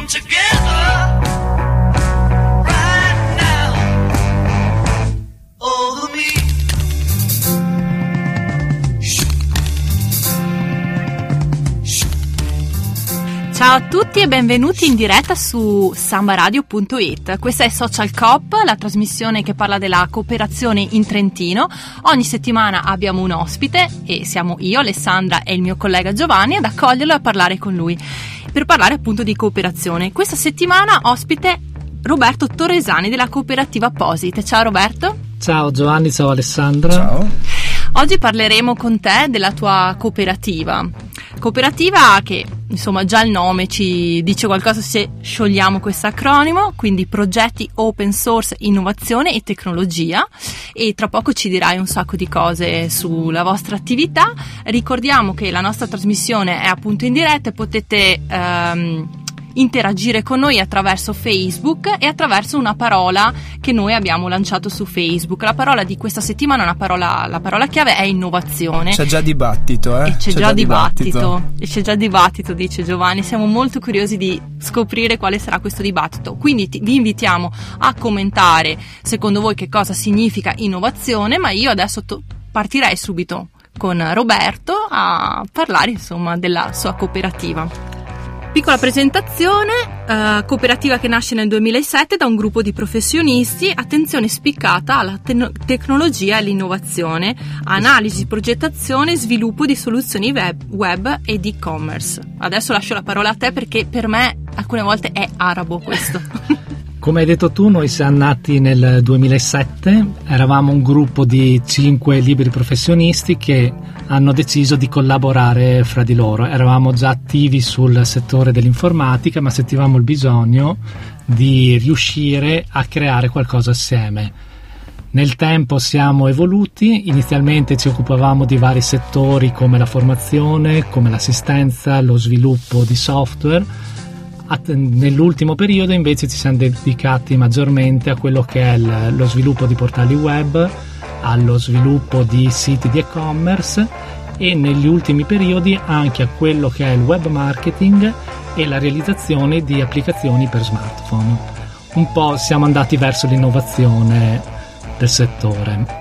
come together Ciao a tutti e benvenuti in diretta su sambaradio.it. Questa è Social Coop, la trasmissione che parla della cooperazione in Trentino. Ogni settimana abbiamo un ospite e siamo io, Alessandra e il mio collega Giovanni ad accoglierlo e a parlare con lui per parlare appunto di cooperazione. Questa settimana ospite Roberto Torresani della cooperativa Posit. Ciao Roberto. Ciao Giovanni, ciao Alessandra. Ciao. Oggi parleremo con te della tua cooperativa. Cooperativa che, insomma, già il nome ci dice qualcosa se sciogliamo questo acronimo, quindi progetti open source, innovazione e tecnologia e tra poco ci dirai un sacco di cose sulla vostra attività. Ricordiamo che la nostra trasmissione è appunto in diretta e potete ehm, interagire con noi attraverso Facebook e attraverso una parola che noi abbiamo lanciato su Facebook. La parola di questa settimana, una parola, la parola chiave è innovazione. C'è già dibattito, eh? E c'è, già, dibattito. E c'è già dibattito, dice Giovanni. Siamo molto curiosi di scoprire quale sarà questo dibattito. Quindi ti- vi invitiamo a commentare secondo voi che cosa significa innovazione, ma io adesso to- partirei subito con Roberto a parlare insomma della sua cooperativa. Piccola presentazione, eh, cooperativa che nasce nel 2007 da un gruppo di professionisti, attenzione spiccata alla te- tecnologia e all'innovazione, analisi, progettazione e sviluppo di soluzioni web, web e di e-commerce. Adesso lascio la parola a te perché per me alcune volte è arabo questo. Come hai detto tu, noi siamo nati nel 2007, eravamo un gruppo di cinque liberi professionisti che hanno deciso di collaborare fra di loro. Eravamo già attivi sul settore dell'informatica, ma sentivamo il bisogno di riuscire a creare qualcosa assieme. Nel tempo siamo evoluti, inizialmente ci occupavamo di vari settori come la formazione, come l'assistenza, lo sviluppo di software. Nell'ultimo periodo invece ci siamo dedicati maggiormente a quello che è lo sviluppo di portali web, allo sviluppo di siti di e-commerce e negli ultimi periodi anche a quello che è il web marketing e la realizzazione di applicazioni per smartphone. Un po' siamo andati verso l'innovazione del settore.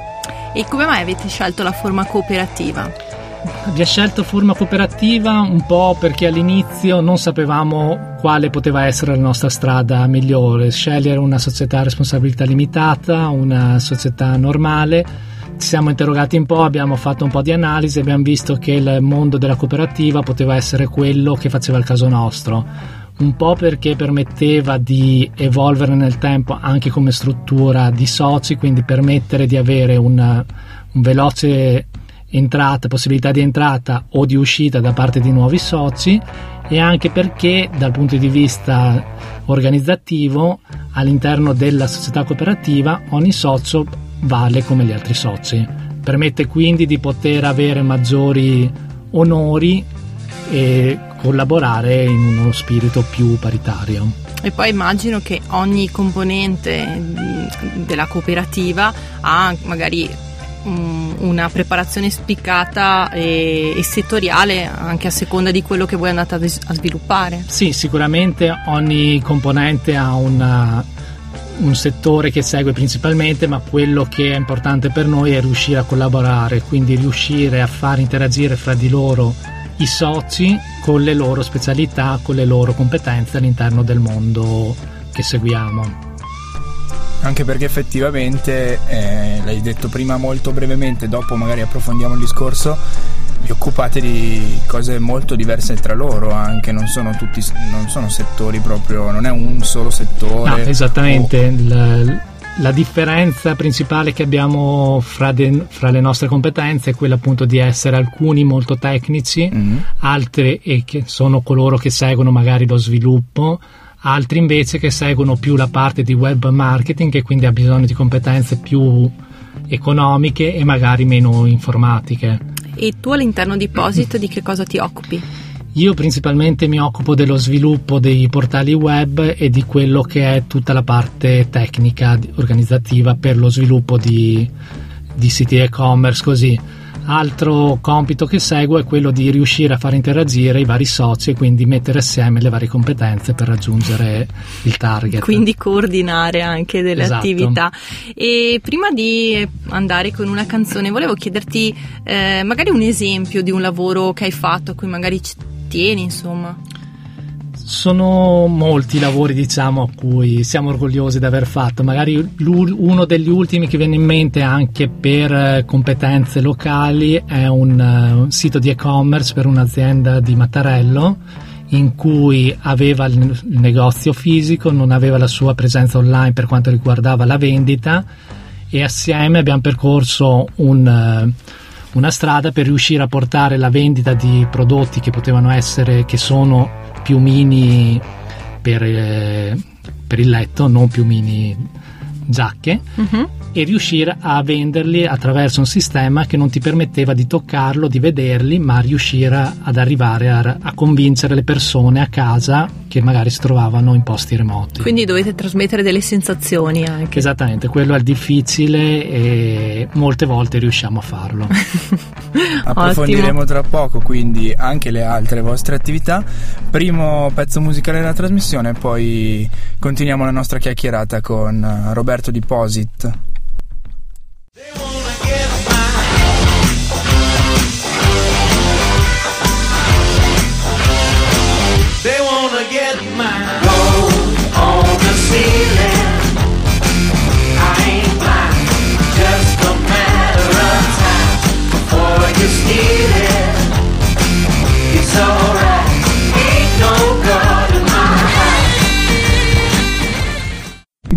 e come mai avete scelto la forma cooperativa? Abbiamo scelto forma cooperativa un po' perché all'inizio non sapevamo quale poteva essere la nostra strada migliore, scegliere una società a responsabilità limitata, una società normale. Ci siamo interrogati un po', abbiamo fatto un po' di analisi e abbiamo visto che il mondo della cooperativa poteva essere quello che faceva il caso nostro. Un po' perché permetteva di evolvere nel tempo anche come struttura di soci, quindi permettere di avere una- un veloce entrata, possibilità di entrata o di uscita da parte di nuovi soci e anche perché dal punto di vista organizzativo all'interno della società cooperativa ogni socio vale come gli altri soci. Permette quindi di poter avere maggiori onori e collaborare in uno spirito più paritario. E poi immagino che ogni componente mh, della cooperativa ha magari mh, una preparazione spiccata e, e settoriale anche a seconda di quello che voi andate a, a sviluppare. Sì, sicuramente ogni componente ha una- un settore che segue principalmente, ma quello che è importante per noi è riuscire a collaborare, quindi riuscire a far interagire fra di loro i soci con le loro specialità, con le loro competenze all'interno del mondo che seguiamo. Anche perché effettivamente, eh, l'hai detto prima molto brevemente, dopo magari approfondiamo il discorso, vi occupate di cose molto diverse tra loro, anche non sono tutti, non sono settori proprio, non è un solo settore. No, esattamente. Il- la differenza principale che abbiamo fra, de- fra le nostre competenze è quella appunto di essere alcuni molto tecnici, Mhm. altri e che sono coloro che seguono magari lo sviluppo, altri invece che seguono più la parte di web marketing e quindi ha bisogno di competenze più economiche e magari meno informatiche. E tu all'interno di Posit di che cosa ti occupi? Io principalmente mi occupo dello sviluppo dei portali web e di quello che è tutta la parte tecnica organizzativa per lo sviluppo di, di siti e-commerce così. Altro compito che segue è quello di riuscire a far interagire i vari soci e quindi mettere assieme le varie competenze per raggiungere il target. Quindi coordinare anche delle Esatto. attività. E prima di andare con una canzone, volevo chiederti eh, magari un esempio di un lavoro che hai fatto a cui magari ci tieni, insomma. Sono molti i lavori, diciamo, a cui siamo orgogliosi di aver fatto. Magari uno degli ultimi che viene in mente anche per eh, competenze locali è un, eh, un sito di e-commerce per un'azienda di Mattarello in cui aveva il, il negozio fisico, non aveva la sua presenza online per quanto riguardava la vendita e assieme abbiamo percorso un, eh, una strada per riuscire a portare la vendita di prodotti che potevano essere, che sono piumini per, eh, per il letto, non piumini giacche, Mhm. e riuscire a venderli attraverso un sistema che non ti permetteva di toccarlo, di vederli, ma riuscire ad arrivare a, a convincere le persone a casa che magari si trovavano in posti remoti. Quindi dovete trasmettere delle sensazioni anche. Esattamente, quello è il difficile e molte volte riusciamo a farlo. Approfondiremo tra poco quindi anche le altre vostre attività. Primo pezzo musicale della trasmissione, poi continuiamo la nostra chiacchierata con eh, Roberto Di Posit. They wanna get mine. Gold on the ceiling. I ain't blind. Just a matter of time before you steal it.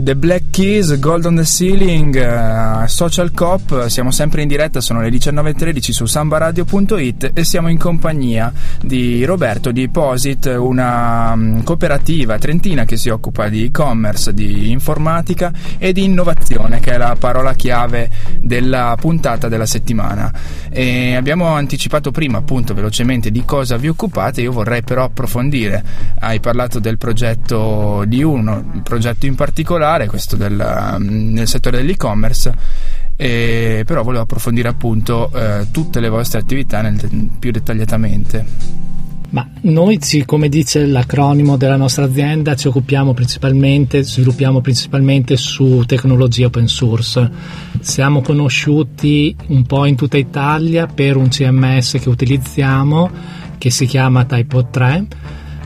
The Black Keys, Gold on the Ceiling, eh, Social Cop, siamo sempre in diretta, sono le 19.13 su sambaradio.it e siamo in compagnia di Roberto di Posit, una mm, cooperativa trentina che si occupa di e-commerce, di informatica e di innovazione, che è la parola chiave della puntata della settimana. E abbiamo anticipato prima appunto velocemente di cosa vi occupate, io vorrei però approfondire. Hai parlato del progetto di uno, il progetto in particolare, questo del, mm, nel settore dell'e-commerce, e però volevo approfondire appunto eh, tutte le vostre attività nel- più dettagliatamente. Ma noi, ci- come dice l'acronimo della nostra azienda, ci occupiamo principalmente, sviluppiamo principalmente su tecnologia open source. Siamo conosciuti un po' in tutta Italia per un CMS che utilizziamo che si chiama Typo 3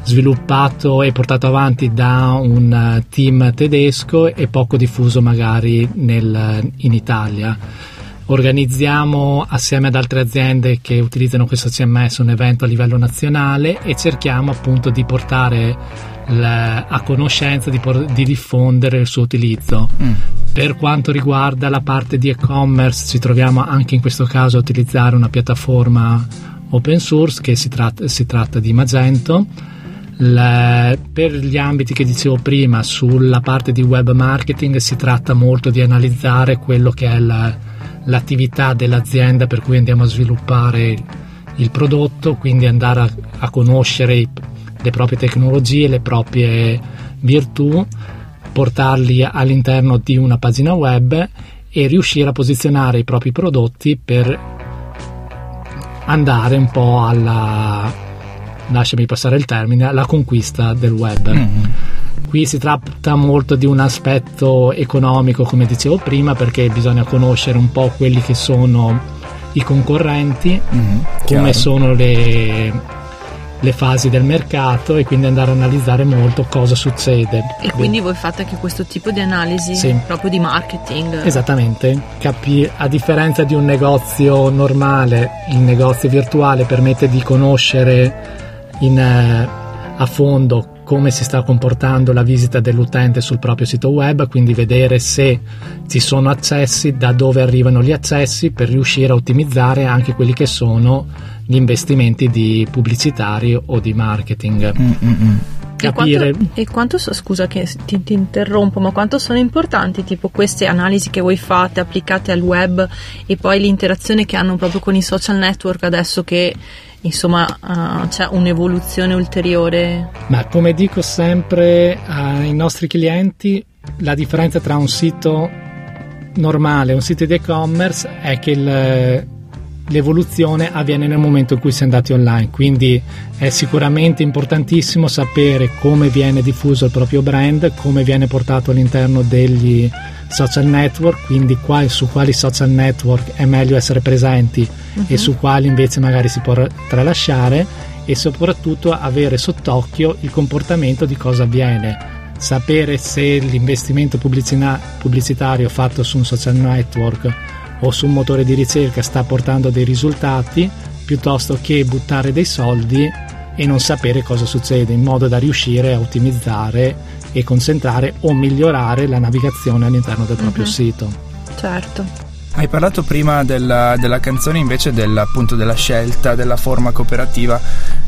sviluppato e portato avanti da un eh, team tedesco e poco diffuso magari nel- in Italia. Organizziamo assieme ad altre aziende che utilizzano questo CMS un evento a livello nazionale e cerchiamo appunto di portare la- a conoscenza, di, di diffondere il suo utilizzo. Mm. Per quanto riguarda la parte di e-commerce, ci troviamo anche in questo caso a utilizzare una piattaforma open source che si tratta, si tratta di Magento. La- per gli ambiti che dicevo prima, sulla parte di web marketing si tratta molto di analizzare quello che è la- l'attività dell'azienda per cui andiamo a sviluppare il prodotto, quindi andare a, a conoscere i- le proprie tecnologie, le proprie virtù, portarli all'interno di una pagina web e riuscire a posizionare i propri prodotti per andare un po' alla lasciami passare il termine alla conquista del web. Mm. Qui si tratta molto di un aspetto economico, come dicevo prima, perché bisogna conoscere un po' quelli che sono i concorrenti, Mm. come Chiaro. sono le, le fasi del mercato e quindi andare a analizzare molto cosa succede. E quindi voi fate anche questo tipo di analisi Sì. proprio di marketing. Esattamente, Capi- a differenza di un negozio normale, il negozio virtuale permette di conoscere in, eh, a fondo come si sta comportando la visita dell'utente sul proprio sito web, quindi vedere se ci sono accessi, da dove arrivano gli accessi per riuscire a ottimizzare anche quelli che sono gli investimenti di pubblicitari o di marketing. Mm, mm. E Capire quanto, e quanto so- scusa che ti, ti interrompo, ma quanto sono importanti tipo queste analisi che voi fate applicate al web e poi l'interazione che hanno proprio con i social network adesso che insomma eh, c'è un'evoluzione ulteriore? Ma come dico sempre ai nostri clienti, la differenza tra un sito normale e un sito di e-commerce è che il- l'evoluzione avviene nel momento in cui si è andati online, quindi è sicuramente importantissimo sapere come viene diffuso il proprio brand, come viene portato all'interno degli social network, quindi quali, su quali social network è meglio essere presenti uh-huh. e su quali invece magari si può tralasciare e soprattutto avere sott'occhio il comportamento di cosa avviene sapere se l'investimento pubblicitario fatto su un social network o su un motore di ricerca sta portando dei risultati piuttosto che buttare dei soldi e non sapere cosa succede in modo da riuscire a ottimizzare e concentrare o migliorare la navigazione all'interno del proprio uh-huh. sito. Certo. Hai parlato prima della, della canzone invece del, appunto della scelta della forma cooperativa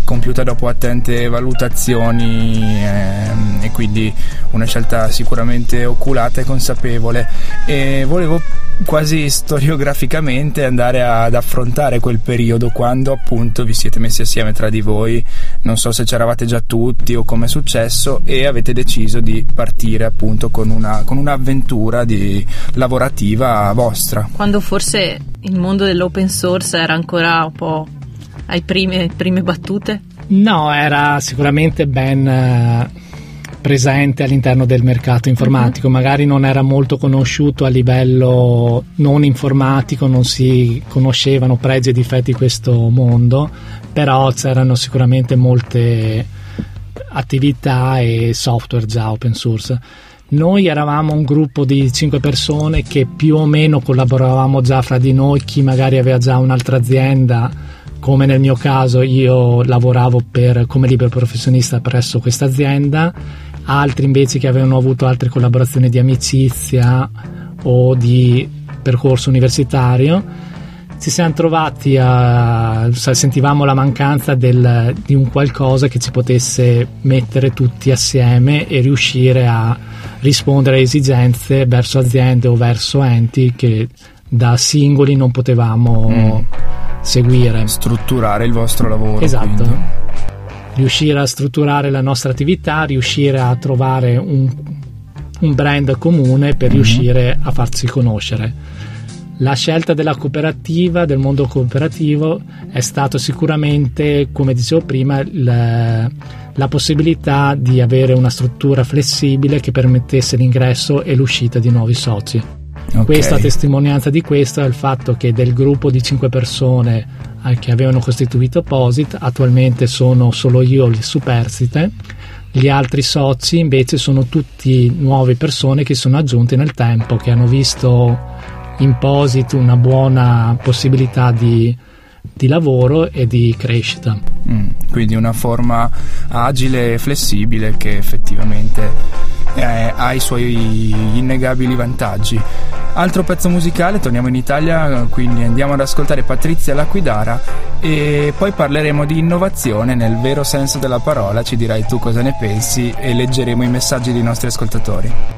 compiuta dopo attente valutazioni ehm, e quindi una scelta sicuramente oculata e consapevole e volevo quasi storiograficamente andare ad affrontare quel periodo quando appunto vi siete messi assieme tra di voi non so se c'eravate già tutti o come è successo e avete deciso di partire appunto con, una, con un'avventura di, lavorativa vostra quando forse il mondo dell'open source era ancora un po' ai prime, prime battute? No, era sicuramente ben eh, presente all'interno del mercato informatico, uh-huh. magari non era molto conosciuto a livello non informatico, non si conoscevano pregi e difetti di questo mondo, però c'erano sicuramente molte attività e software già open source. Noi eravamo un gruppo di 5 persone che più o meno collaboravamo già fra di noi, chi magari aveva già un'altra azienda come nel mio caso io lavoravo per, come libero professionista presso questa azienda, altri invece che avevano avuto altre collaborazioni di amicizia o di percorso universitario. Ci siamo trovati a. sentivamo la mancanza del, di un qualcosa che ci potesse mettere tutti assieme e riuscire a rispondere a esigenze verso aziende o verso enti che da singoli non potevamo. Mm seguire. Strutturare il vostro lavoro. Esatto. Quindi. Riuscire a strutturare la nostra attività, riuscire a trovare un, un brand comune per mm-hmm. riuscire a farsi conoscere. La scelta della cooperativa, del mondo cooperativo, è stato sicuramente, come dicevo prima, la, la possibilità di avere una struttura flessibile che permettesse l'ingresso e l'uscita di nuovi soci. Okay. Questa testimonianza di questo è il fatto che del gruppo di 5 persone che avevano costituito POSIT, attualmente sono solo io il superstite, gli altri soci invece sono tutti nuove persone che sono aggiunte nel tempo, che hanno visto in POSIT una buona possibilità di, di lavoro e di crescita. Mm, quindi una forma agile e flessibile che effettivamente eh, ha i suoi innegabili vantaggi. Altro pezzo musicale, torniamo in Italia, quindi andiamo ad ascoltare Patrizia Laquidara e poi parleremo di innovazione nel vero senso della parola, ci dirai tu cosa ne pensi e leggeremo i messaggi dei nostri ascoltatori.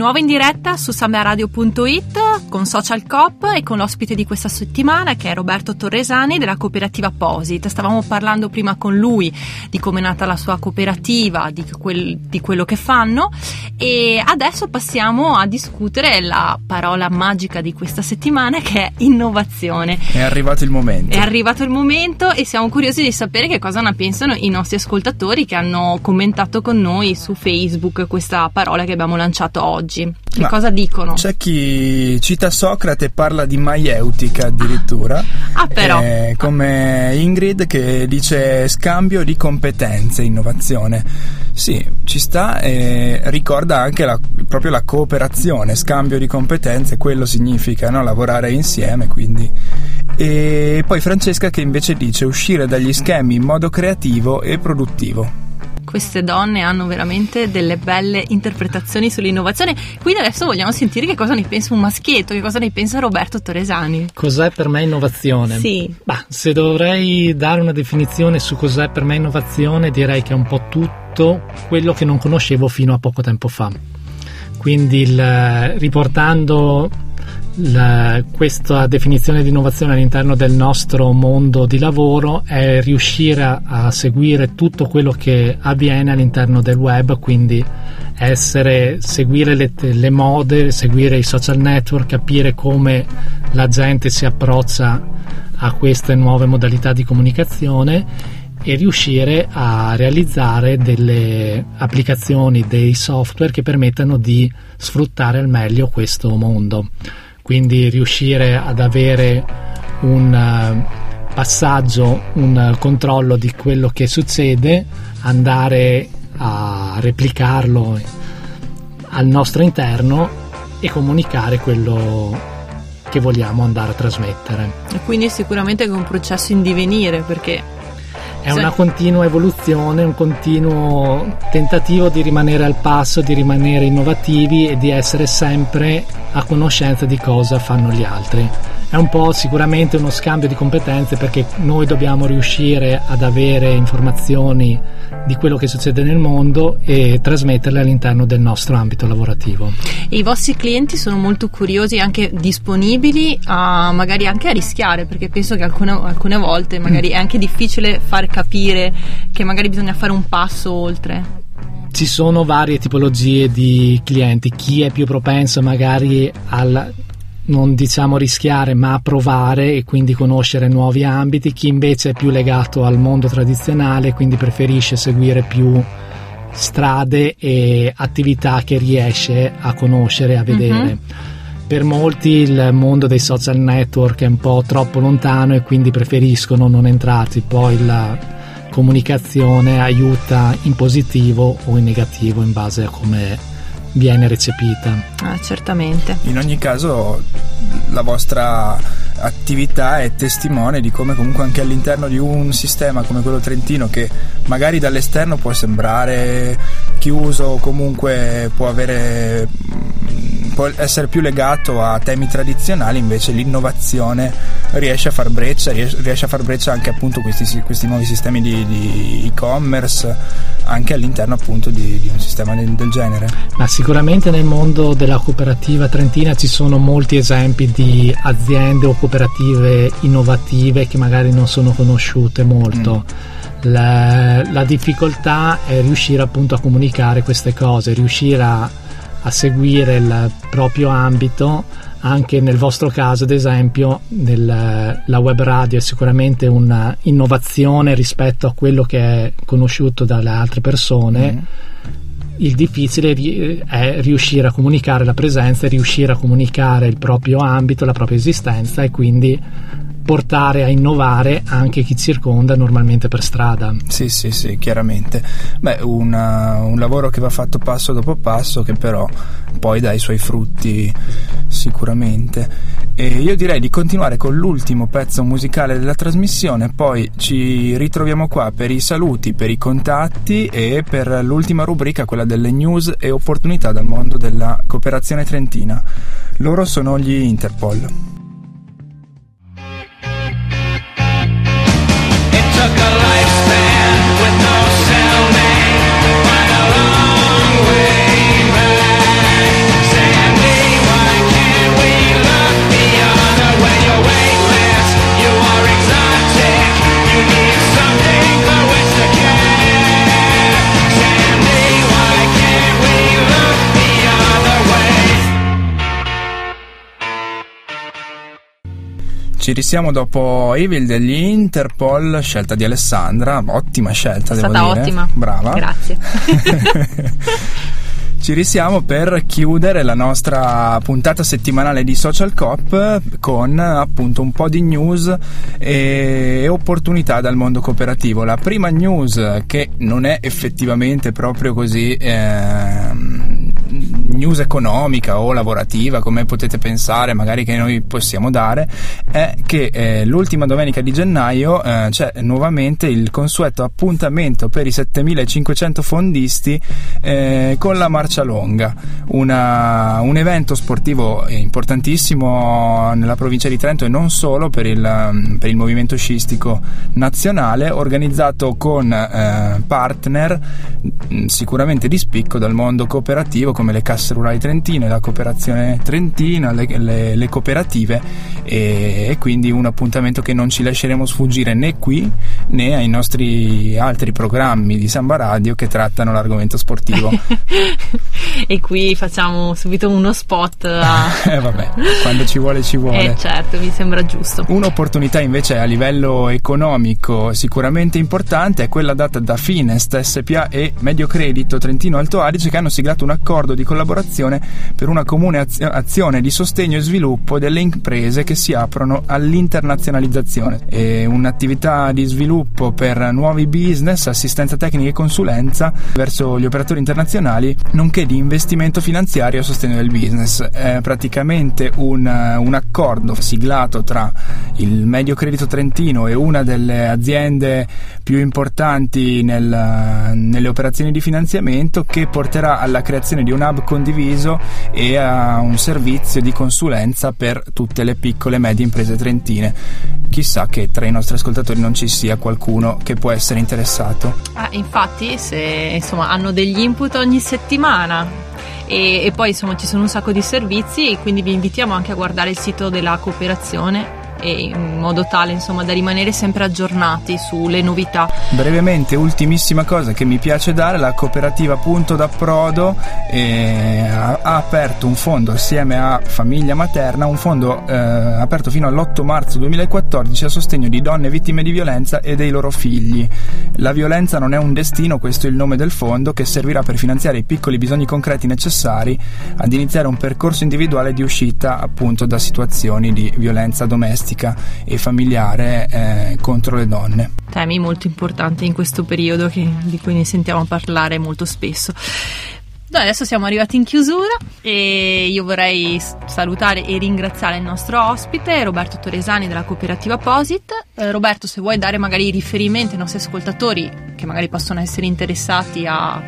Nuovo in diretta su sameradio.it con Social Coop e con l'ospite di questa settimana che è Roberto Torresani della cooperativa Posit. Stavamo parlando prima con lui di come è nata la sua cooperativa, di, quel, di quello che fanno e adesso passiamo a discutere la parola magica di questa settimana che è innovazione. È arrivato il momento. È arrivato il momento e siamo curiosi di sapere che cosa ne pensano i nostri ascoltatori che hanno commentato con noi su Facebook questa parola che abbiamo lanciato oggi oggi? Che Ma cosa dicono? C'è chi cita Socrate e parla di maieutica addirittura. Ah, però. Eh, come Ingrid che dice scambio di competenze, innovazione. Sì, ci sta e ricorda anche la, proprio la cooperazione, scambio di competenze, quello significa no? lavorare insieme, quindi. E poi Francesca che invece dice uscire dagli schemi in modo creativo e produttivo. Queste donne hanno veramente delle belle interpretazioni sull'innovazione. Quindi adesso vogliamo sentire che cosa ne pensa un maschietto, che cosa ne pensa Roberto Toresani. Cos'è per me innovazione? Sì. Bah, se dovrei dare una definizione su cos'è per me innovazione, direi che è un po' tutto quello che non conoscevo fino a poco tempo fa. Quindi il, riportando la, questa definizione di innovazione all'interno del nostro mondo di lavoro è riuscire a, a, seguire tutto quello che avviene all'interno del web, quindi essere, seguire le, le mode, seguire i social network, capire come la gente si approccia a queste nuove modalità di comunicazione e riuscire a realizzare delle applicazioni, dei software che permettano di sfruttare al meglio questo mondo. Quindi riuscire ad avere un uh, passaggio, un controllo di quello che succede, andare a replicarlo al nostro interno e comunicare quello che vogliamo andare a trasmettere. E quindi sicuramente è un processo in divenire perché è una continua evoluzione, un continuo tentativo di rimanere al passo, di rimanere innovativi e di essere sempre a conoscenza di cosa fanno gli altri. È un po' sicuramente uno scambio di competenze perché noi dobbiamo riuscire ad avere informazioni di quello che succede nel mondo e trasmetterle all'interno del nostro ambito lavorativo. E I vostri clienti sono molto curiosi e anche disponibili a magari anche a rischiare perché penso che alcune, alcune volte magari è anche difficile far capire che magari bisogna fare un passo oltre ci sono varie tipologie di clienti, chi è più propenso magari al non diciamo rischiare ma provare e quindi conoscere nuovi ambiti, chi invece è più legato al mondo tradizionale quindi preferisce seguire più strade e attività che riesce a conoscere, a vedere. Mm-hmm. Per molti il mondo dei social network è un po' troppo lontano e quindi preferiscono non entrarci, poi la comunicazione aiuta in positivo o in negativo in base a come viene recepita. Ah, certamente. In ogni caso la vostra attività è testimone di come comunque anche all'interno di un sistema come quello trentino che magari dall'esterno può sembrare chiuso o comunque può avere può essere più legato a temi tradizionali invece l'innovazione riesce a far breccia riesce a far breccia anche appunto questi, questi nuovi sistemi di, di e-commerce anche all'interno appunto di, di un sistema del, del, genere. Ma sicuramente nel mondo della cooperativa trentina ci sono molti esempi di aziende o cooperative innovative che magari non sono conosciute molto. Mm. La, la, difficoltà è riuscire appunto a comunicare queste cose, riuscire a, a seguire il proprio ambito anche nel vostro caso ad esempio nel, la web radio è sicuramente un'innovazione rispetto a quello che è conosciuto dalle altre persone mm. il difficile è riuscire a comunicare la presenza riuscire a comunicare il proprio ambito la propria esistenza e quindi portare a innovare anche chi circonda normalmente per strada. Sì, sì, sì, chiaramente. Beh, una, un lavoro che va fatto passo dopo passo che però poi dà i suoi frutti sicuramente. E io direi di continuare con l'ultimo pezzo musicale della trasmissione, poi ci ritroviamo qua per i saluti, per i contatti e per l'ultima rubrica, quella delle news e opportunità dal mondo della cooperazione trentina. Loro sono gli Interpol. Ci risiamo dopo Evil degli Interpol, scelta di Alessandra, ottima scelta, È devo stata dire. ottima. Brava. Grazie. Ci risiamo per chiudere la nostra puntata settimanale di Social Cop con appunto un po' di news e opportunità dal mondo cooperativo. La prima news che non è effettivamente proprio così eh, news economica o lavorativa, come potete pensare, magari che noi possiamo dare, è che eh, l'ultima domenica di gennaio eh, c'è nuovamente il consueto appuntamento per i 7500 fondisti eh, con la Marcia Longa, una, un evento sportivo importantissimo nella provincia di Trento e non solo per il, per il movimento sciistico nazionale, organizzato con eh, partner sicuramente di spicco dal mondo cooperativo come le casse rurali trentine, la cooperazione trentina, le, le, le cooperative e, e, quindi un appuntamento che non ci lasceremo sfuggire né qui né ai nostri altri programmi di Samba Radio che trattano l'argomento sportivo. e qui facciamo subito uno spot. A... eh vabbè, quando ci vuole ci vuole. Eh certo, mi sembra giusto. Un'opportunità invece a livello economico sicuramente importante è quella data da Finest SPA e Medio Credito Trentino Alto Adige che hanno siglato un accordo di collaborazione per una comune az- azione di sostegno e sviluppo delle imprese che si aprono all'internazionalizzazione. È un'attività di sviluppo per nuovi business, assistenza tecnica e consulenza verso gli operatori internazionali, nonché di investimento finanziario a sostegno del business. È praticamente un, un accordo siglato tra il Medio Credito Trentino e una delle aziende più importanti nel, nelle operazioni di finanziamento che porterà alla creazione di un hub condiviso e a un servizio di consulenza per tutte le piccole e medie imprese trentine. Chissà che tra i nostri ascoltatori non ci sia qualcuno che può essere interessato. Ah, infatti, se insomma, hanno degli input ogni settimana e, e, poi insomma ci sono un sacco di servizi e quindi vi invitiamo anche a guardare il sito della cooperazione in modo tale insomma da rimanere sempre aggiornati sulle novità. Brevemente, ultimissima cosa che mi piace dare, la cooperativa Punto d'Approdo eh, ha, ha, aperto un fondo assieme a Famiglia Materna, un fondo eh, aperto fino all'8 marzo 2014 a sostegno di donne vittime di violenza e dei loro figli. La violenza non è un destino, questo è il nome del fondo che servirà per finanziare i piccoli bisogni concreti necessari ad iniziare un percorso individuale di uscita appunto da situazioni di violenza domestica domestica e familiare eh, contro le donne. Temi molto importanti in questo periodo che, di cui ne sentiamo parlare molto spesso. Noi adesso siamo arrivati in chiusura e io vorrei salutare e ringraziare il nostro ospite Roberto Toresani della cooperativa Posit. Eh, Roberto, se vuoi dare magari riferimenti ai nostri ascoltatori che magari possono essere interessati a,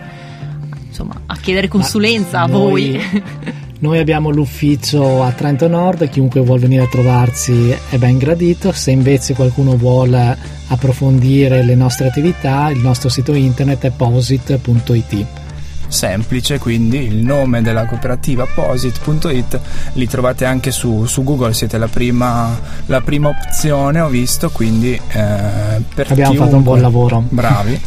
insomma, a chiedere consulenza Ma a voi. Noi abbiamo l'ufficio a Trento Nord, chiunque vuol venire a trovarci è ben gradito, se invece qualcuno vuole approfondire le nostre attività il nostro sito internet è posit.it semplice, quindi il nome della cooperativa posit.it li trovate anche su, su Google, siete la prima, la prima, opzione ho visto, quindi eh, per abbiamo chiunque, fatto un buon lavoro. Bravi.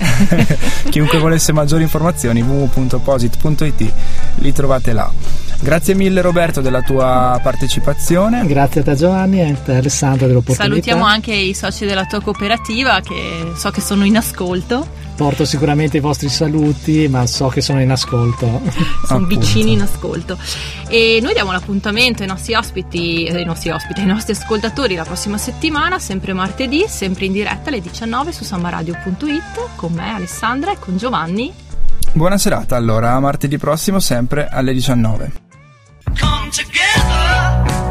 chiunque volesse maggiori informazioni www.posit.it li trovate là. Grazie mille Roberto della tua partecipazione. Grazie a te Giovanni e a te Alessandro dell'opportunità. Salutiamo anche i soci della tua cooperativa che so che sono in ascolto porto sicuramente i vostri saluti, ma so che sono in ascolto. sono vicini in ascolto. E noi diamo l'appuntamento ai nostri ospiti, eh, ai nostri ospiti, ai nostri ascoltatori la prossima settimana, sempre martedì, sempre in diretta alle 19 su sambaradio.it con me Alessandra e con Giovanni. Buona serata allora, a martedì prossimo sempre alle 19. come together.